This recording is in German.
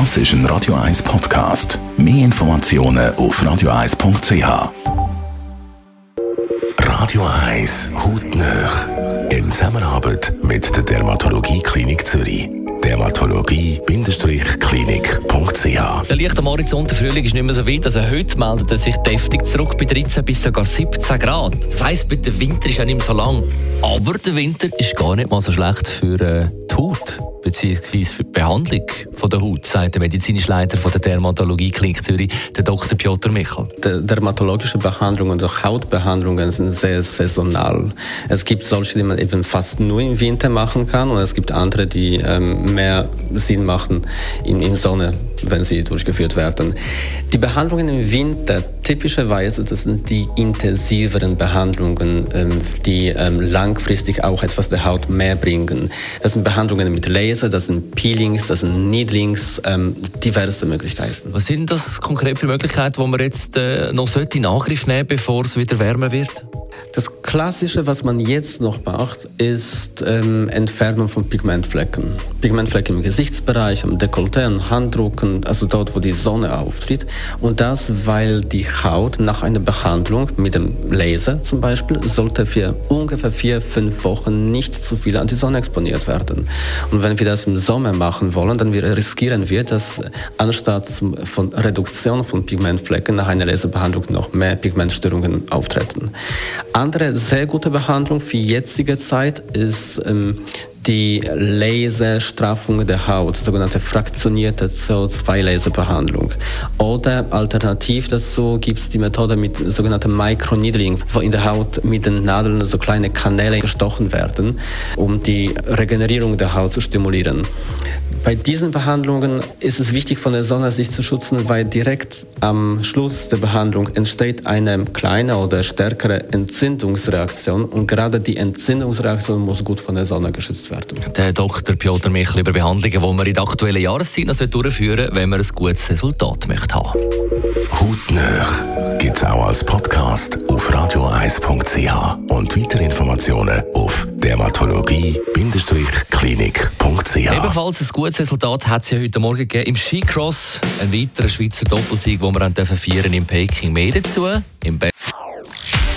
Das ist ein Radio 1 Podcast. Mehr Informationen auf radio1.ch. Radio 1 Hautnöch. In Zusammenarbeit mit der Dermatologie Klinik Zürich. Dermatologie-klinik.ch Der Licht am Horizont, der Frühling ist nicht mehr so weit. Also heute meldet er sich deftig zurück bei 13 bis sogar 17 Grad. Das heisst, der Winter ist ja nicht mehr so lang. Aber der Winter ist gar nicht mal so schlecht für äh, die Haut bzw. für die Behandlung von der Haut, sagt der medizinische Leiter von der Dermatologie Klinik Zürich, der Dr. Piotr Michel. Die dermatologische Behandlungen und Hautbehandlungen sind sehr saisonal. Es gibt solche, die man eben fast nur im Winter machen kann und es gibt andere, die ähm, mehr Sinn machen in, in Sonne wenn sie durchgeführt werden. Die Behandlungen im Winter, typischerweise, das sind die intensiveren Behandlungen, ähm, die ähm, langfristig auch etwas der Haut mehr bringen. Das sind Behandlungen mit Laser, das sind Peelings, das sind Needlings, ähm, diverse Möglichkeiten. Was sind das konkret für Möglichkeiten, die man jetzt äh, noch in Angriff nehmen bevor es wieder wärmer wird? Das Klassische, was man jetzt noch macht, ist ähm, Entfernung von Pigmentflecken. Pigmentflecken im Gesichtsbereich, am Dekolleté, am Handdrucken, also dort, wo die Sonne auftritt. Und das, weil die Haut nach einer Behandlung mit dem Laser zum Beispiel, sollte für ungefähr vier, fünf Wochen nicht zu viel an die Sonne exponiert werden. Und wenn wir das im Sommer machen wollen, dann riskieren wir, dass anstatt von Reduktion von Pigmentflecken nach einer Laserbehandlung noch mehr Pigmentstörungen auftreten. Andere sehr gute Behandlung für jetzige Zeit ist ähm, die Laserstraffung der Haut, sogenannte fraktionierte CO2-Laserbehandlung. Oder alternativ dazu gibt es die Methode mit sogenannten Microneedling, wo in der Haut mit den Nadeln so kleine Kanäle gestochen werden, um die Regenerierung der Haut zu stimulieren. Bei diesen Behandlungen ist es wichtig, von der Sonne sich zu schützen, weil direkt am Schluss der Behandlung entsteht eine kleine oder stärkere Entzündungsreaktion und gerade die Entzündungsreaktion muss gut von der Sonne geschützt werden. Der Dr. Piotr Michel über Behandlungen, die man in der aktuellen Jahreszeit noch durchführen sollte, wenn man ein gutes Resultat möchte haben. Hautnöch gibt es auch als Podcast auf radioeis.ch und weitere Informationen auf dermatologie-klinik.ch. Ebenfalls ein gutes Resultat hat es ja heute Morgen gegeben im Skicross. Ein weiterer Schweizer Doppelsieg, den wir dann feiern in Peking. Mehr dazu im Be